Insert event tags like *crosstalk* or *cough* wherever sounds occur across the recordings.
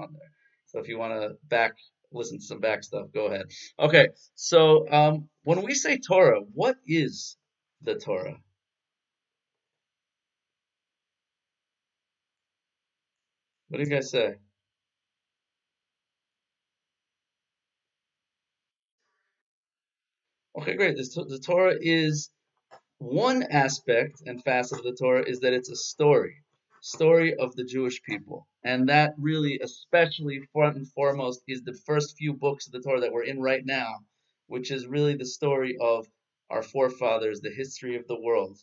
on there. So if you want to back listen to some back stuff, go ahead. Okay, so um, when we say Torah, what is the Torah? What do you guys say? Okay, great. This, the Torah is one aspect and facet of the Torah is that it's a story, story of the Jewish people, and that really, especially front and foremost, is the first few books of the Torah that we're in right now, which is really the story of our forefathers, the history of the world.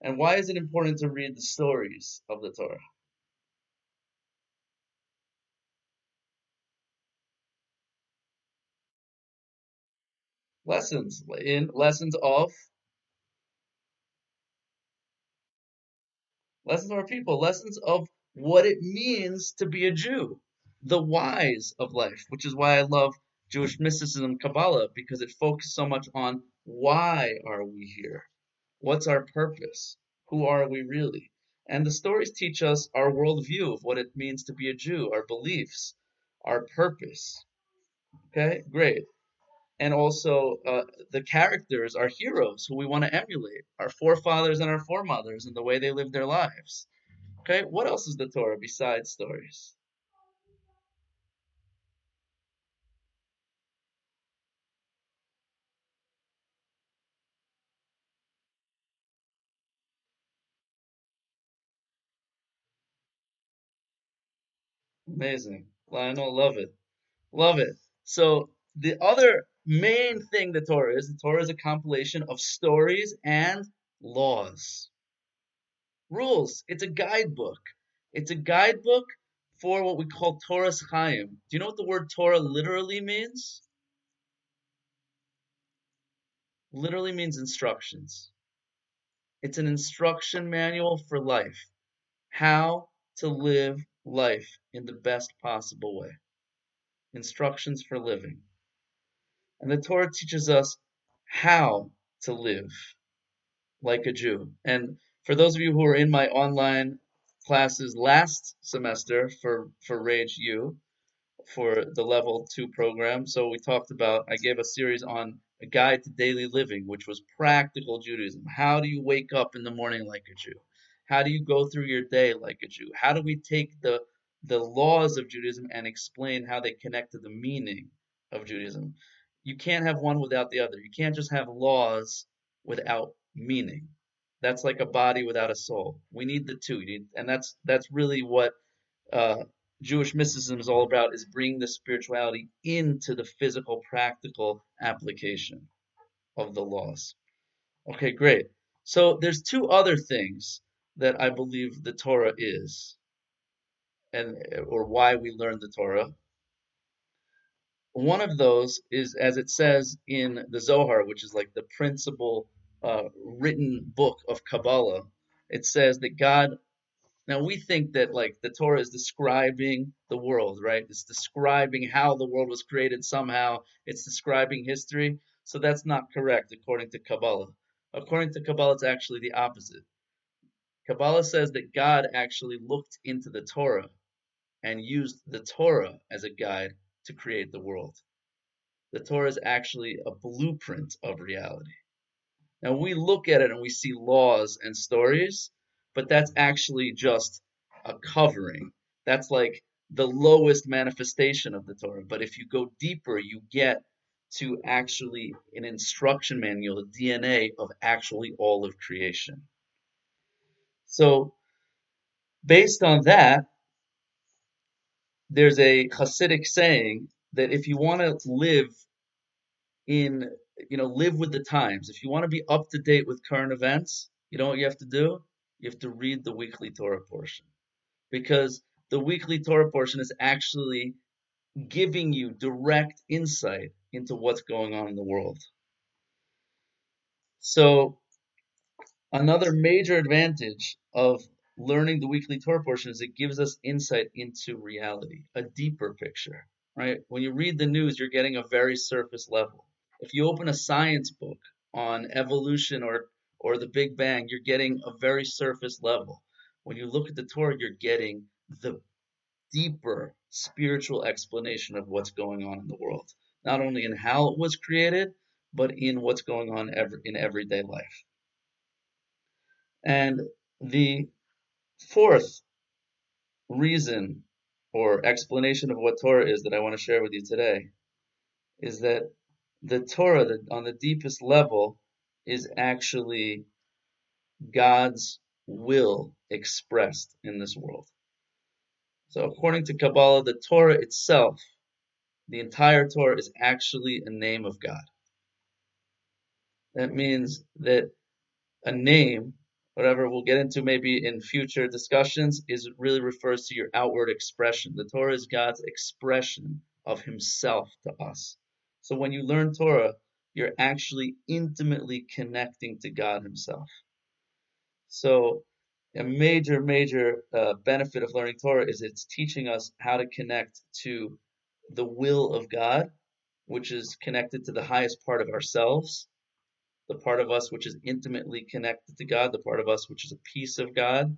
And why is it important to read the stories of the Torah? lessons in lessons of lessons of our people, lessons of what it means to be a Jew, the whys of life, which is why I love Jewish mysticism, Kabbalah, because it focuses so much on why are we here? What's our purpose? Who are we really? And the stories teach us our worldview of what it means to be a Jew, our beliefs, our purpose. Okay, great and also uh, the characters are heroes who we want to emulate, our forefathers and our foremothers, and the way they lived their lives. Okay, what else is the Torah besides stories? Amazing. Lionel, love it. Love it. So the other main thing the Torah is. The Torah is a compilation of stories and laws. Rules. It's a guidebook. It's a guidebook for what we call Toras Chaim. Do you know what the word Torah literally means? Literally means instructions. It's an instruction manual for life. How to live life in the best possible way. Instructions for living. And the Torah teaches us how to live like a Jew. And for those of you who were in my online classes last semester for, for Rage U, for the level two program, so we talked about, I gave a series on a guide to daily living, which was practical Judaism. How do you wake up in the morning like a Jew? How do you go through your day like a Jew? How do we take the the laws of Judaism and explain how they connect to the meaning of Judaism? you can't have one without the other. You can't just have laws without meaning. That's like a body without a soul. We need the two. Need, and that's that's really what uh, Jewish mysticism is all about: is bringing the spirituality into the physical, practical application of the laws. Okay, great. So there's two other things that I believe the Torah is, and or why we learn the Torah. One of those is, as it says in the Zohar, which is like the principal uh, written book of Kabbalah. It says that God. Now we think that like the Torah is describing the world, right? It's describing how the world was created somehow. It's describing history. So that's not correct according to Kabbalah. According to Kabbalah, it's actually the opposite. Kabbalah says that God actually looked into the Torah and used the Torah as a guide to create the world. The Torah is actually a blueprint of reality. Now we look at it and we see laws and stories, but that's actually just a covering. That's like the lowest manifestation of the Torah. But if you go deeper, you get to actually an instruction manual, the DNA of actually all of creation. So, based on that, there's a Hasidic saying that if you want to live in, you know, live with the times, if you want to be up to date with current events, you know what you have to do? You have to read the weekly Torah portion. Because the weekly Torah portion is actually giving you direct insight into what's going on in the world. So, another major advantage of learning the weekly Torah portion is it gives us insight into reality, a deeper picture, right? When you read the news, you're getting a very surface level. If you open a science book on evolution or or the Big Bang, you're getting a very surface level. When you look at the Torah, you're getting the deeper spiritual explanation of what's going on in the world, not only in how it was created, but in what's going on every, in everyday life. And the fourth reason or explanation of what Torah is that I want to share with you today is that the Torah, on the deepest level, is actually God's will expressed in this world. So, according to Kabbalah, the Torah itself, the entire Torah, is actually a name of God. That means that a name, whatever we'll get into maybe in future discussions, is really refers to your outward expression. The Torah is God's expression of Himself to us. So when you learn Torah, you're actually intimately connecting to God Himself. So a major, major uh, benefit of learning Torah is it's teaching us how to connect to the will of God, which is connected to the highest part of ourselves, the part of us which is intimately connected to God, the part of us which is a piece of God,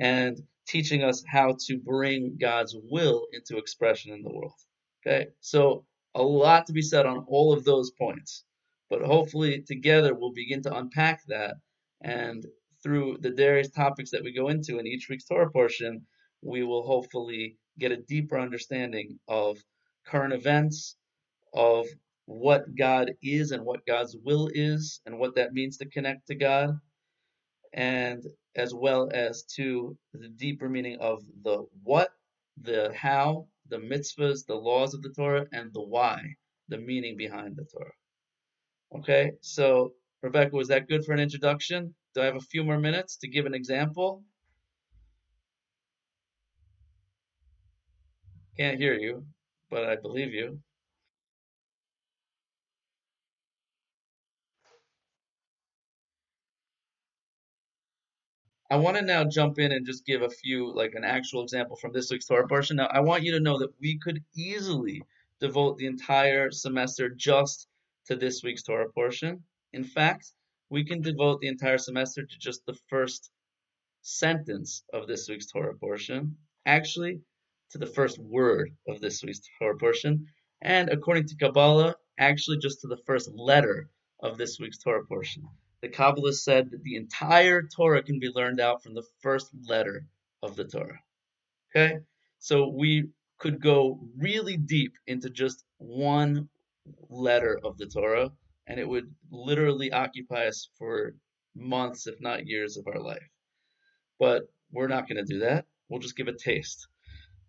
and teaching us how to bring God's will into expression in the world. Okay, so a lot to be said on all of those points, but hopefully together we'll begin to unpack that. And through the various topics that we go into in each week's Torah portion, we will hopefully get a deeper understanding of current events, of what God is and what God's will is and what that means to connect to God, and as well as to the deeper meaning of the what, the how, the mitzvahs, the laws of the Torah, and the why, the meaning behind the Torah. Okay, so Rebecca, was that good for an introduction? Do I have a few more minutes to give an example? Can't hear you, but I believe you. I want to now jump in and just give a few, like an actual example from this week's Torah portion. Now, I want you to know that we could easily devote the entire semester just to this week's Torah portion. In fact, we can devote the entire semester to just the first sentence of this week's Torah portion, actually, to the first word of this week's Torah portion, and according to Kabbalah, actually just to the first letter of this week's Torah portion the Kabbalists said that the entire Torah can be learned out from the first letter of the Torah. Okay? So we could go really deep into just one letter of the Torah, and it would literally occupy us for months, if not years, of our life. But we're not going to do that. We'll just give a taste.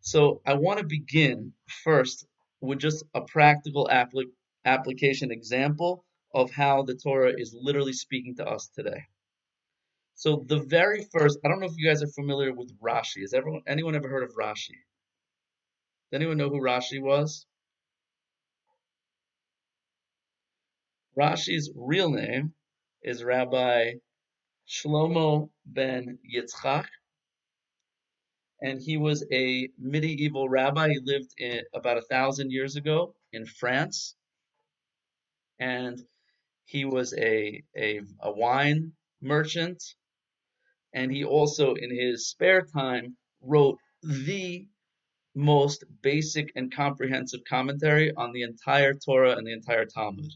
So I want to begin first with just a practical applic- application example of how the Torah is literally speaking to us today. So the very first, I don't know if you guys are familiar with Rashi. Has everyone anyone ever heard of Rashi? Does anyone know who Rashi was? Rashi's real name is Rabbi Shlomo ben Yitzchak, and he was a medieval rabbi. He lived in, about a thousand years ago in France, and he was a, a, a wine merchant, and he also, in his spare time, wrote the most basic and comprehensive commentary on the entire Torah and the entire Talmud.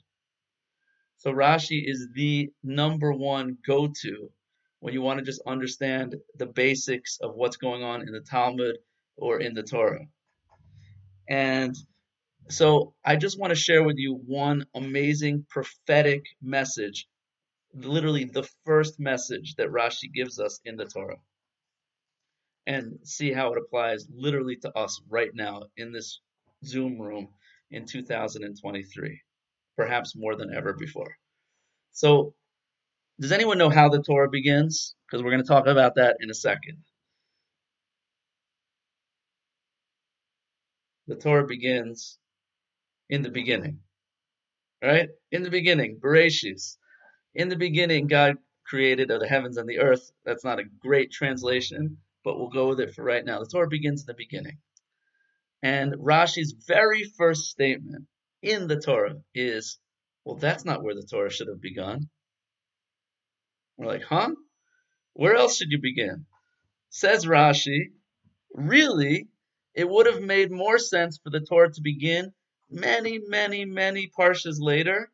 So Rashi is the number one go to when you want to just understand the basics of what's going on in the Talmud or in the Torah. And so I just want to share with you one amazing prophetic message, literally the first message that Rashi gives us in the Torah. And see how it applies literally to us right now in this Zoom room in 2023, perhaps more than ever before. So, does anyone know how the Torah begins? Because we're going to talk about that in a second. The Torah begins in the beginning. Right? In the beginning, Bereshis. In the beginning, God created the heavens and the earth. That's not a great translation, but we'll go with it for right now. The Torah begins in the beginning. And Rashi's very first statement in the Torah is, well, that's not where the Torah should have begun. We're like, huh? Where else should you begin? Says Rashi, Really, it would have made more sense for the Torah to begin many, many, many parshas later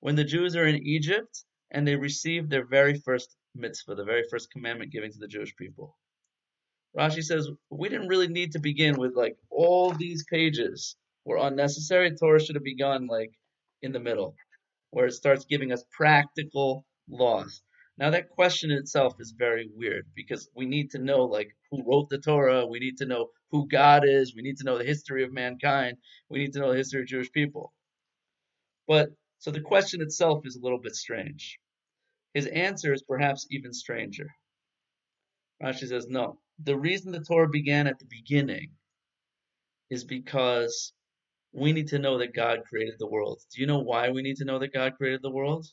when the Jews are in Egypt and they receive their very first mitzvah, the very first commandment given to the Jewish people. Rashi says we didn't really need to begin with like all these pages were unnecessary. Torah should have begun like in the middle, where it starts giving us practical laws. Now that question itself is very weird because we need to know like who wrote the Torah, we need to know who God is, we need to know the history of mankind, we need to know the history of Jewish people. But so the question itself is a little bit strange. His answer is perhaps even stranger. Rashi says, no, the reason the Torah began at the beginning is because we need to know that God created the world. Do you know why we need to know that God created the world?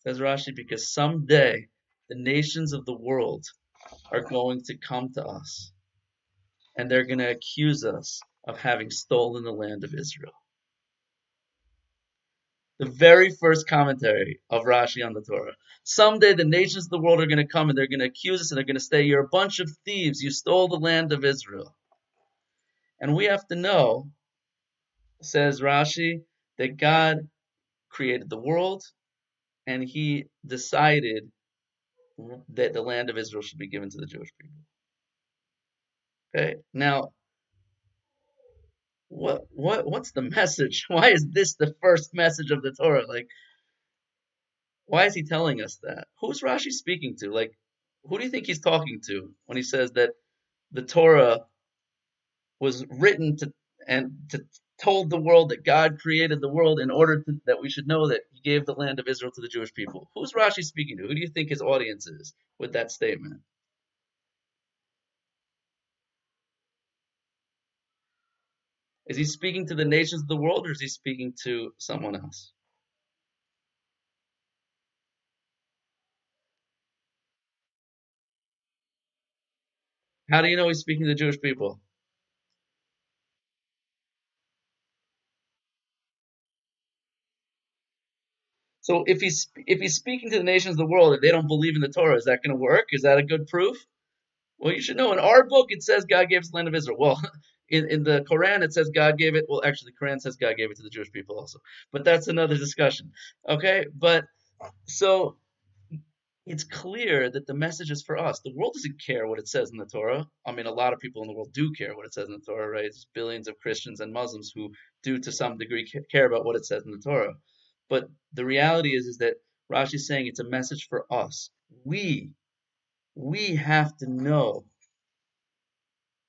Says Rashi, because someday the nations of the world are going to come to us and they're going to accuse us of having stolen the land of Israel. The very first commentary of Rashi on the Torah. Someday the nations of the world are going to come and they're going to accuse us and they're going to say, You're a bunch of thieves. You stole the land of Israel. And we have to know, says Rashi, that God created the world and he decided that the land of Israel should be given to the Jewish people. Okay, now what what what's the *laughs* message? Why is this the first message of the Torah? Like, why is he telling us that? Who's Rashi speaking to? Like, who do you think he's talking to when he says that the Torah was written to and to told the world that God created the world in order to, that we should know that He gave the land of Israel to the Jewish people. Who's Rashi speaking to? Who do you think his audience is with that statement? Is he speaking to the nations of the world or is he speaking to someone else? How do you know he's speaking to the Jewish people? So if he's if he's speaking to the nations of the world, if they don't believe in the Torah, is that going to work? Is that a good proof? Well, you should know in our book it says God gave us the land of Israel. Well, *laughs* in, in the Quran it says God gave it. Well, actually, the Quran says God gave it to the Jewish people also, but that's another discussion. Okay, but so it's clear that the message is for us. The world doesn't care what it says in the Torah. I mean, a lot of people in the world do care what it says in the Torah, right? There's billions of Christians and Muslims who do, to some degree, care about what it says in the Torah. But the reality is, is that Rashi is saying it's a message for us. We, we have to know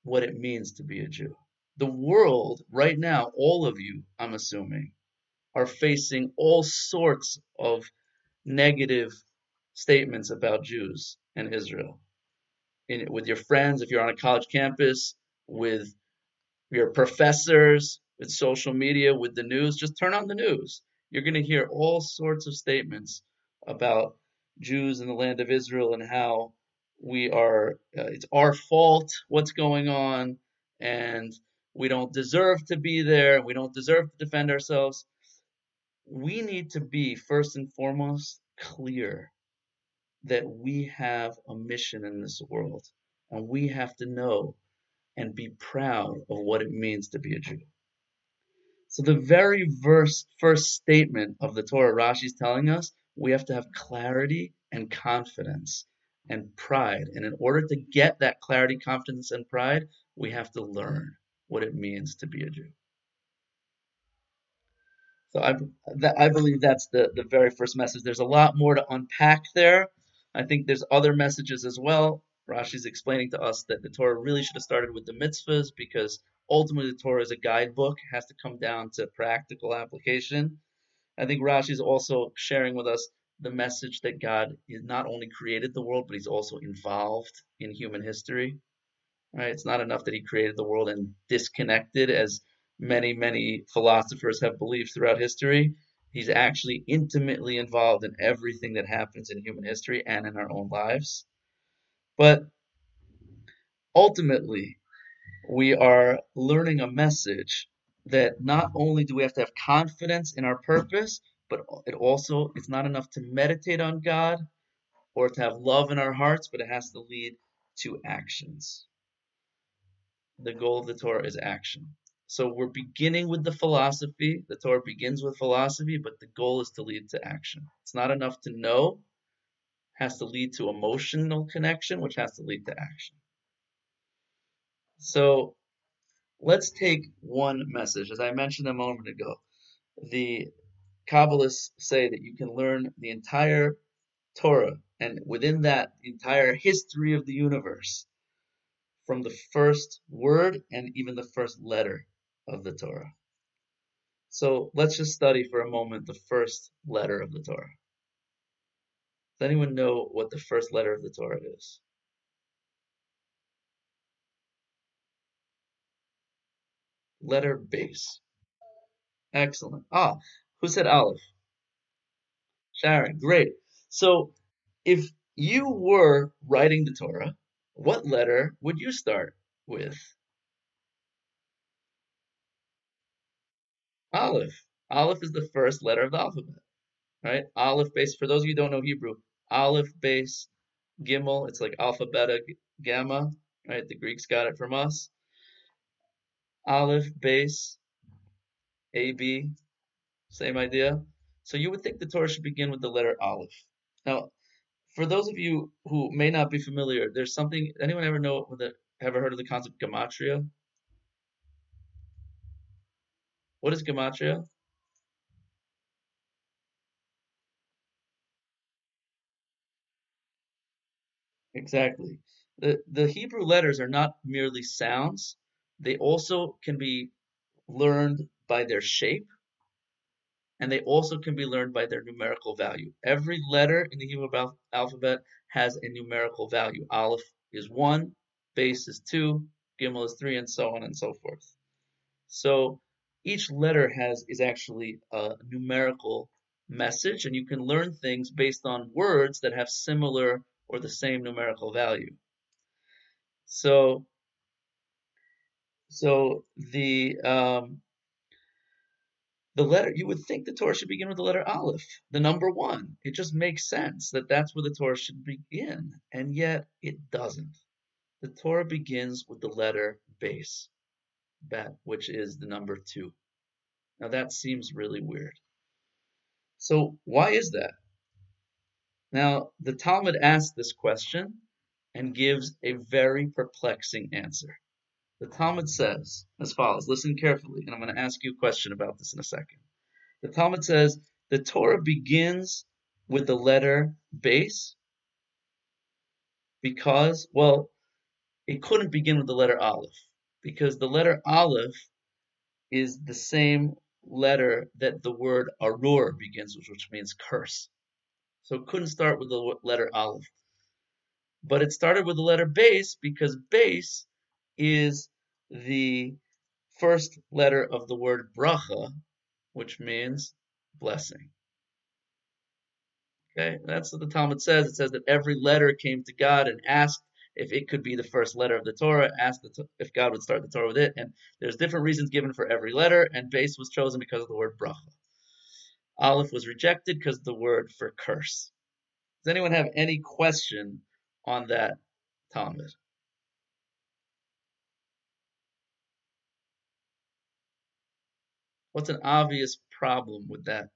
what it means to be a Jew. The world, right now, all of you, I'm assuming, are facing all sorts of negative statements about Jews and Israel. In, with your friends, if you're on a college campus, with your professors, with social media, with the news, just turn on the news. You're going to hear all sorts of statements about Jews in the land of Israel and how we are, uh, it's our fault what's going on, and we don't deserve to be there, we don't deserve to defend ourselves. We need to be, first and foremost, clear that we have a mission in this world and we have to know and be proud of what it means to be a Jew. So the very first statement of the Torah Rashi is telling us we have to have clarity and confidence and pride. And in order to get that clarity, confidence, and pride, we have to learn what it means to be a Jew. So I, that, I believe that's the, the very first message. There's a lot more to unpack there. I think there's other messages as well. Rashi's explaining to us that the Torah really should have started with the mitzvahs because ultimately the Torah is a guidebook, it has to come down to practical application. I think Rashi is also sharing with us the message that God has not only created the world, but He's also involved in human history. Right? It's not enough that He created the world and disconnected, as many, many philosophers have believed throughout history. He's actually intimately involved in everything that happens in human history and in our own lives. But ultimately, we are learning a message that not only do we have to have confidence in our purpose, but it also it's not enough to meditate on God or to have love in our hearts, but it has to lead to actions. The goal of the Torah is action. So we're beginning with the philosophy. The Torah begins with philosophy, but the goal is to lead to action. It's not enough to know, it has to lead to emotional connection, which has to lead to action. So let's take one message. As I mentioned a moment ago, the Kabbalists say that you can learn the entire Torah and within that, the entire history of the universe from the first word and even the first letter of the Torah. So let's just study for a moment the first letter of the Torah. Does anyone know what the first letter of the Torah is? Letter Beis. Excellent. Ah, who said Aleph? Sharon, great. So if you were writing the Torah, what letter would you start with? Aleph. Aleph is the first letter of the alphabet, right? Aleph Beis. For those of you who don't know Hebrew, Aleph Beis, Gimel. It's like alpha, beta, gamma, right? The Greeks got it from us. Aleph Beis, A, B, same idea. So you would think the Torah should begin with the letter Aleph. Now, for those of you who may not be familiar, there's something. Anyone ever know the ever heard of the concept gematria? What is gematria? Exactly. The the Hebrew letters are not merely sounds. They also can be learned by their shape and they also can be learned by their numerical value. Every letter in the Hebrew alphabet has a numerical value. Aleph is 1, Beis is 2, Gimel is 3, and so on and so forth. So each letter has is actually a numerical message, and you can learn things based on words that have similar or the same numerical value. So, so the um, the letter you would think the Torah should begin with the letter Aleph, the number one. It just makes sense that that's where the Torah should begin, and yet it doesn't. The Torah begins with the letter Beis, bet, which is the number two. Now that seems really weird. So why is that? Now the Talmud asks this question and gives a very perplexing answer. The Talmud says as follows. Listen carefully, and I'm going to ask you a question about this in a second. The Talmud says the Torah begins with the letter Beis because, well, it couldn't begin with the letter aleph because the letter aleph is the same letter that the word arur begins with, which means curse. So it couldn't start with the letter aleph. But it started with the letter Beis because Beis is the first letter of the word bracha, which means blessing. Okay, that's what the Talmud says. It says that every letter came to God and asked if it could be the first letter of the Torah, asked if God would start the Torah with it. And there's different reasons given for every letter, and Beis was chosen because of the word bracha. Aleph was rejected because of the word for curse. Does anyone have any question on that Talmud? What's an obvious problem with that?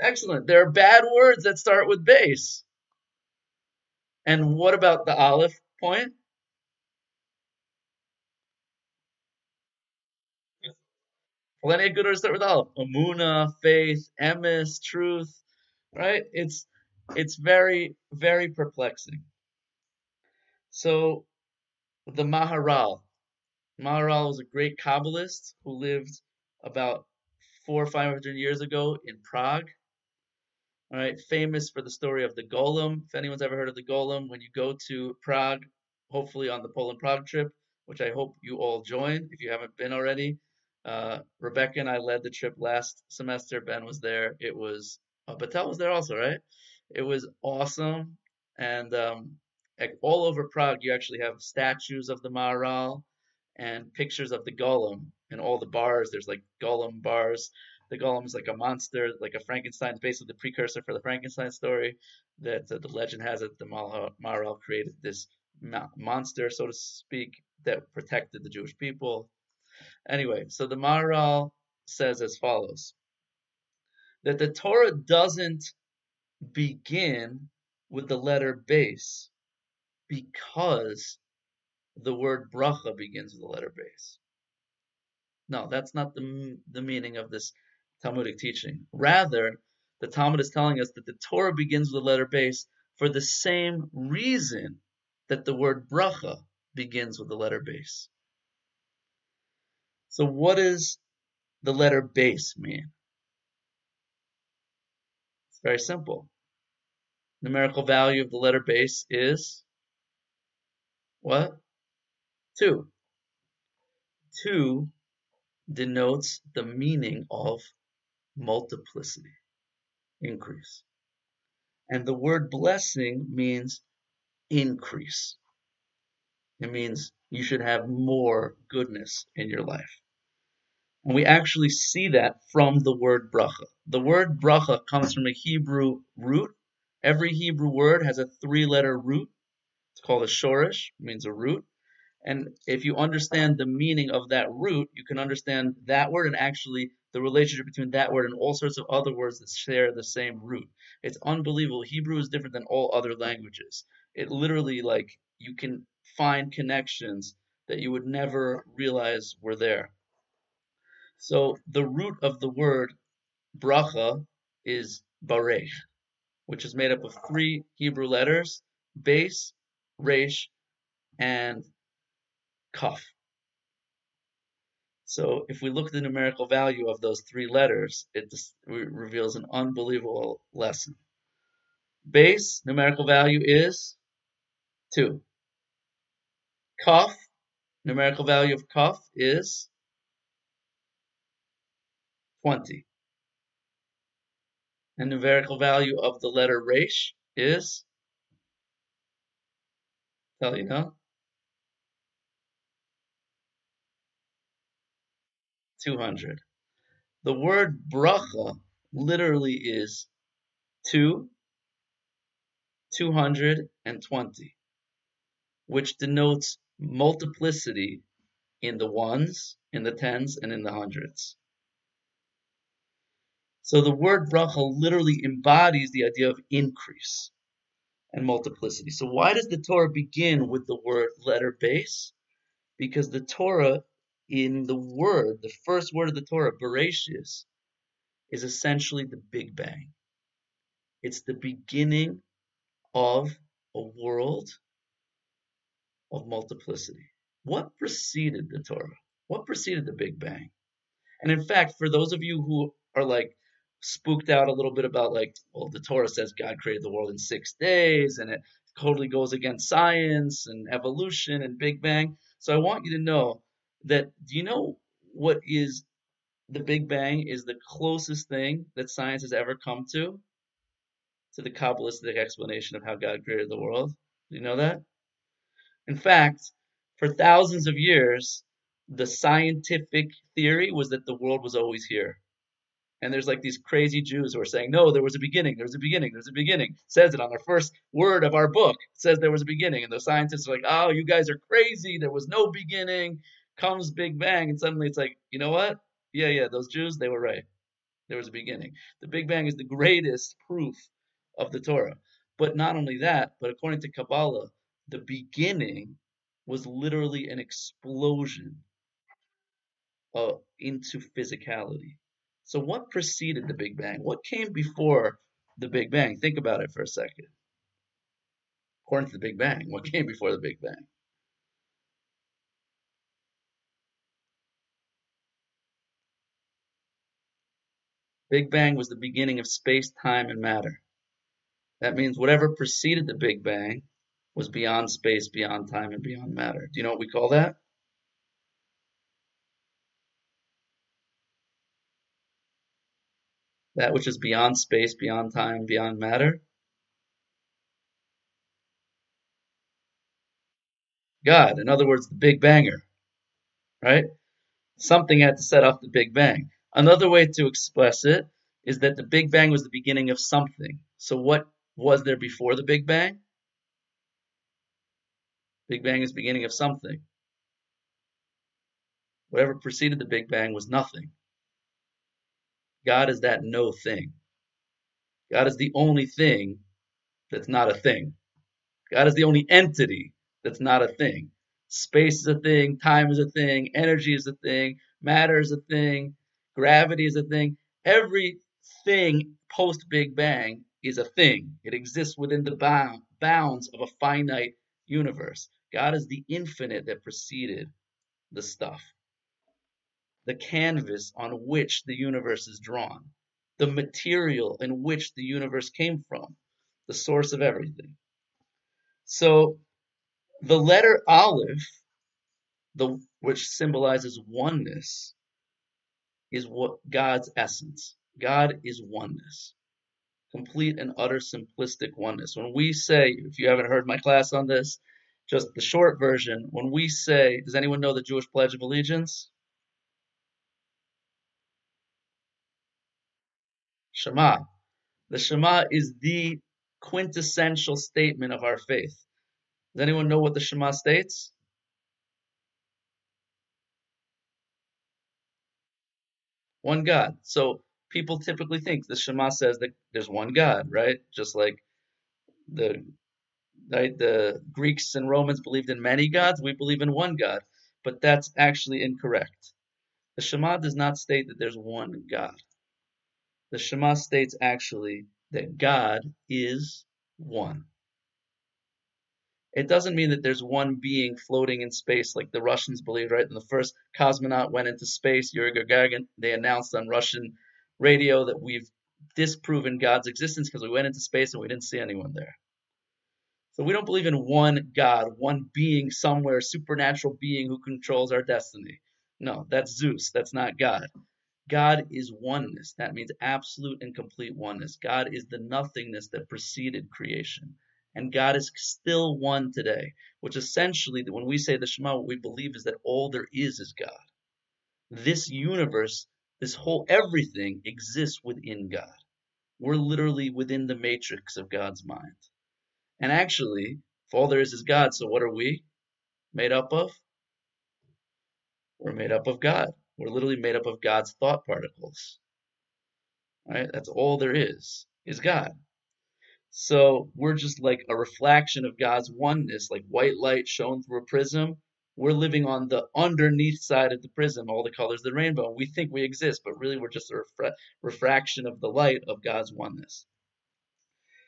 Excellent. There are bad words that start with Beis. And what about the aleph point? Plenty of good words start with aleph. Amuna, faith, emes, truth. Right? It's it's very, very perplexing. So the Maharal. Maharal was a great Kabbalist who lived about four or five hundred years ago in Prague. All right, famous for the story of the Golem. If anyone's ever heard of the Golem, when you go to Prague, hopefully on the Poland Prague trip, which I hope you all join if you haven't been already. Uh, Rebecca and I led the trip last semester. Ben was there. It was, uh, Batel was there also, right? It was awesome. And um, all over Prague, you actually have statues of the Maharal and pictures of the Golem. in all the bars. There's like Golem bars. The Golem is like a monster, like a Frankenstein, basically the precursor for the Frankenstein story. That uh, the legend has it the Maharal created this monster, so to speak, that protected the Jewish people. Anyway, so the Maharal says as follows that the Torah doesn't begin with the letter Beis because the word bracha begins with the letter Beis. No, that's not the, the meaning of this Talmudic teaching. Rather, the Talmud is telling us that the Torah begins with the letter Beis for the same reason that the word bracha begins with the letter Beis. So, what does the letter Beis mean? It's very simple. Numerical value of the letter Beis is what? 2. 2 denotes the meaning of multiplicity, increase. And the word blessing means increase. It means you should have more goodness in your life. And we actually see that from the word bracha. The word bracha comes from a Hebrew root. Every Hebrew word has a three letter root. It's called a shorish, means a root. And if you understand the meaning of that root, you can understand that word and actually the relationship between that word and all sorts of other words that share the same root. It's unbelievable. Hebrew is different than all other languages. It literally, like, you can find connections that you would never realize were there. So the root of the word bracha is barech, which is made up of three Hebrew letters, Beis, resh, and kaf. So if we look at the numerical value of those three letters, it reveals an unbelievable lesson. Beis numerical value is 2. Kaf, numerical value of kaf is 20. And numerical value of the letter resh is, tell you now, 200. The word bracha literally is 2, 220, which denotes multiplicity in the ones, in the tens, and in the hundreds. So the word bracha literally embodies the idea of increase and multiplicity. So why does the Torah begin with the word letter Beis? Because the Torah in the word, the first word of the Torah, Bereshis, is essentially the Big Bang. It's the beginning of a world of multiplicity. What preceded the Torah? What preceded the Big Bang? And in fact, for those of you who are like spooked out a little bit about like, well, the Torah says God created the world in six days and it totally goes against science and evolution and Big Bang. So I want you to know that do you know what is the Big Bang is the closest thing that science has ever come to to the Kabbalistic explanation of how God created the world? Do you know that? In fact, for thousands of years, the scientific theory was that the world was always here. And there's like these crazy Jews who are saying, no, there was a beginning, there was a beginning, there's a beginning. It says it on the first word of our book. It says there was a beginning. And the scientists are like, oh, you guys are crazy. There was no beginning comes Big Bang, and suddenly it's like, you know what? Yeah, yeah, those Jews, they were right. There was a beginning. The Big Bang is the greatest proof of the Torah. But not only that, but according to Kabbalah, the beginning was literally an explosion uh, into physicality. So, what preceded the Big Bang? What came before the Big Bang? Think about it for a second. According to the Big Bang, what *laughs* came before the Big Bang? Big Bang was the beginning of space, time, and matter. That means whatever preceded the Big Bang was beyond space, beyond time, and beyond matter. Do you know what we call that? That which is beyond space, beyond time, beyond matter? God, in other words, the Big Banger, right? Something had to set off the Big Bang. Another way to express it is that the Big Bang was the beginning of something. So what was there before the Big Bang? Big Bang is beginning of something. Whatever preceded the Big Bang was nothing. God is that no thing. God is the only thing that's not a thing. God is the only entity that's not a thing. Space is a thing, time is a thing, energy is a thing, matter is a thing, gravity is a thing. Everything post Big Bang is a thing. It exists within the bounds of a finite universe. God is the infinite that preceded the stuff, the canvas on which the universe is drawn, the material in which the universe came from, the source of everything. So the letter Aleph, the which symbolizes oneness, is what God's essence. God is oneness. Complete and utter simplistic oneness. When we say, if you haven't heard my class on this, just the short version, when we say, does anyone know the Jewish Pledge of Allegiance? Shema. The Shema is the quintessential statement of our faith. Does anyone know what the Shema states? One God. So people typically think the Shema says that there's one God, right? Just like the right, the Greeks and Romans believed in many gods, we believe in one God. But that's actually incorrect. The Shema does not state that there's one God. The Shema states actually that God is one. It doesn't mean that there's one being floating in space like the Russians believed, right? When the first cosmonaut went into space, Yuri Gagarin, they announced on Russian radio that we've disproven God's existence because we went into space and we didn't see anyone there. So we don't believe in one God, one being somewhere, supernatural being who controls our destiny. No, that's Zeus. That's not God. God is oneness. That means absolute and complete oneness. God is the nothingness that preceded creation and God is still one today, which essentially, when we say the Shema, what we believe is that all there is is God. This universe, this whole everything exists within God. We're literally within the matrix of God's mind. And actually, if all there is is God, so what are we made up of? We're made up of God. We're literally made up of God's thought particles. Right? That's all there is, is God. So we're just like a reflection of God's oneness, like white light shown through a prism. We're living on the underneath side of the prism, all the colors of the rainbow. We think we exist, but really we're just a refra- refraction of the light of God's oneness.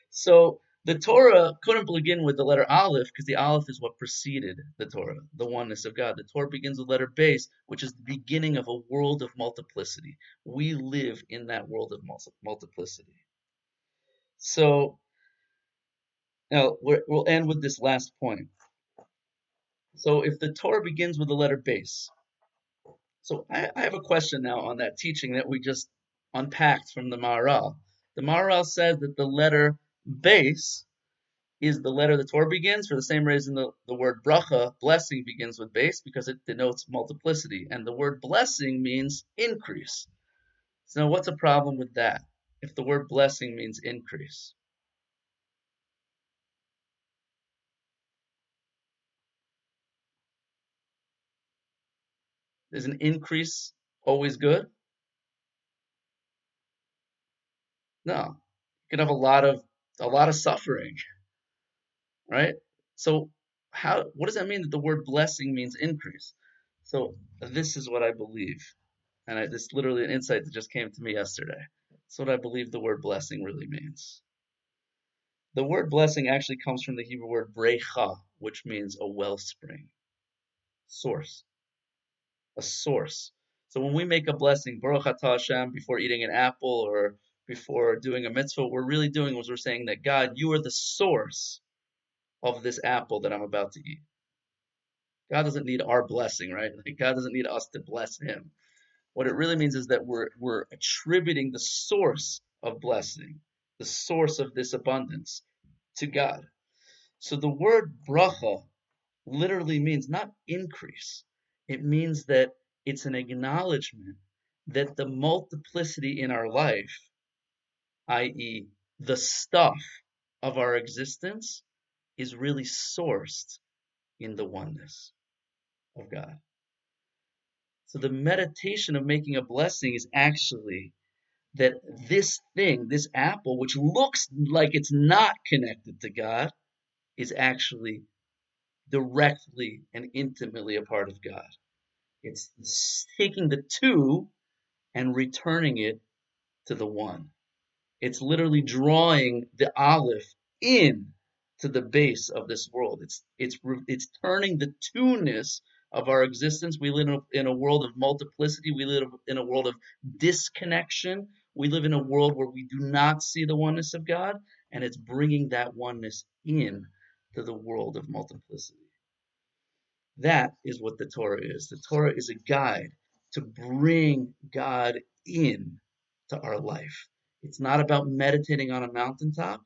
So the Torah couldn't begin with the letter Aleph because the Aleph is what preceded the Torah, the oneness of God. The Torah begins with the letter Beis, which is the beginning of a world of multiplicity. We live in that world of multiplicity. So now, we'll end with this last point. So, if the Torah begins with the letter Beis, so I, I, have a question now on that teaching that we just unpacked from the Maharal. The Maharal says that the letter Beis is the letter the Torah begins for the same reason the, the word bracha, blessing, begins with Beis because it denotes multiplicity. And the word blessing means increase. So, what's a problem with that if the word blessing means increase? Is an increase always good? No. You can have a lot of a lot of suffering. Right? So how what does that mean that the word blessing means increase? So this is what I believe. And I, this literally an insight that just came to me yesterday. That's what I believe the word blessing really means. The word blessing actually comes from the Hebrew word brecha, which means a wellspring, source a source. So when we make a blessing, Baruch Hashem, before eating an apple or before doing a mitzvah, what we're really doing was we're saying that God, you are the source of this apple that I'm about to eat. God doesn't need our blessing, right? *laughs* Like God doesn't need us to bless Him. What it really means is that we're we're attributing the source of blessing, the source of this abundance, to God. So the word bracha literally means not increase, it means that It's an acknowledgement that the multiplicity in our life, i.e., the stuff of our existence, is really sourced in the oneness of God. So the meditation of making a blessing is actually that this thing, this apple, which looks like it's not connected to God, is actually directly and intimately a part of God. It's taking the two and returning it to the one. It's literally drawing the aleph in to the Beis of this world. It's it's it's turning the two-ness of our existence. We live in a world of multiplicity. We live in a world of disconnection. We live in a world where we do not see the oneness of God, and it's bringing that oneness in to the world of multiplicity. That is what the Torah is. The Torah is a guide to bring God in to our life. It's not about meditating on a mountaintop.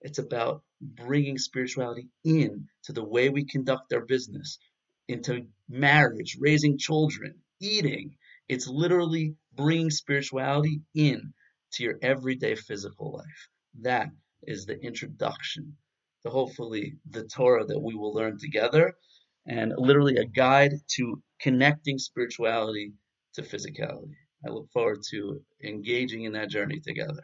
It's about bringing spirituality in to the way we conduct our business, into marriage, raising children, eating. It's literally bringing spirituality in to your everyday physical life. That is the introduction to hopefully the Torah that we will learn together and literally a guide to connecting spirituality to physicality. I look forward to engaging in that journey together.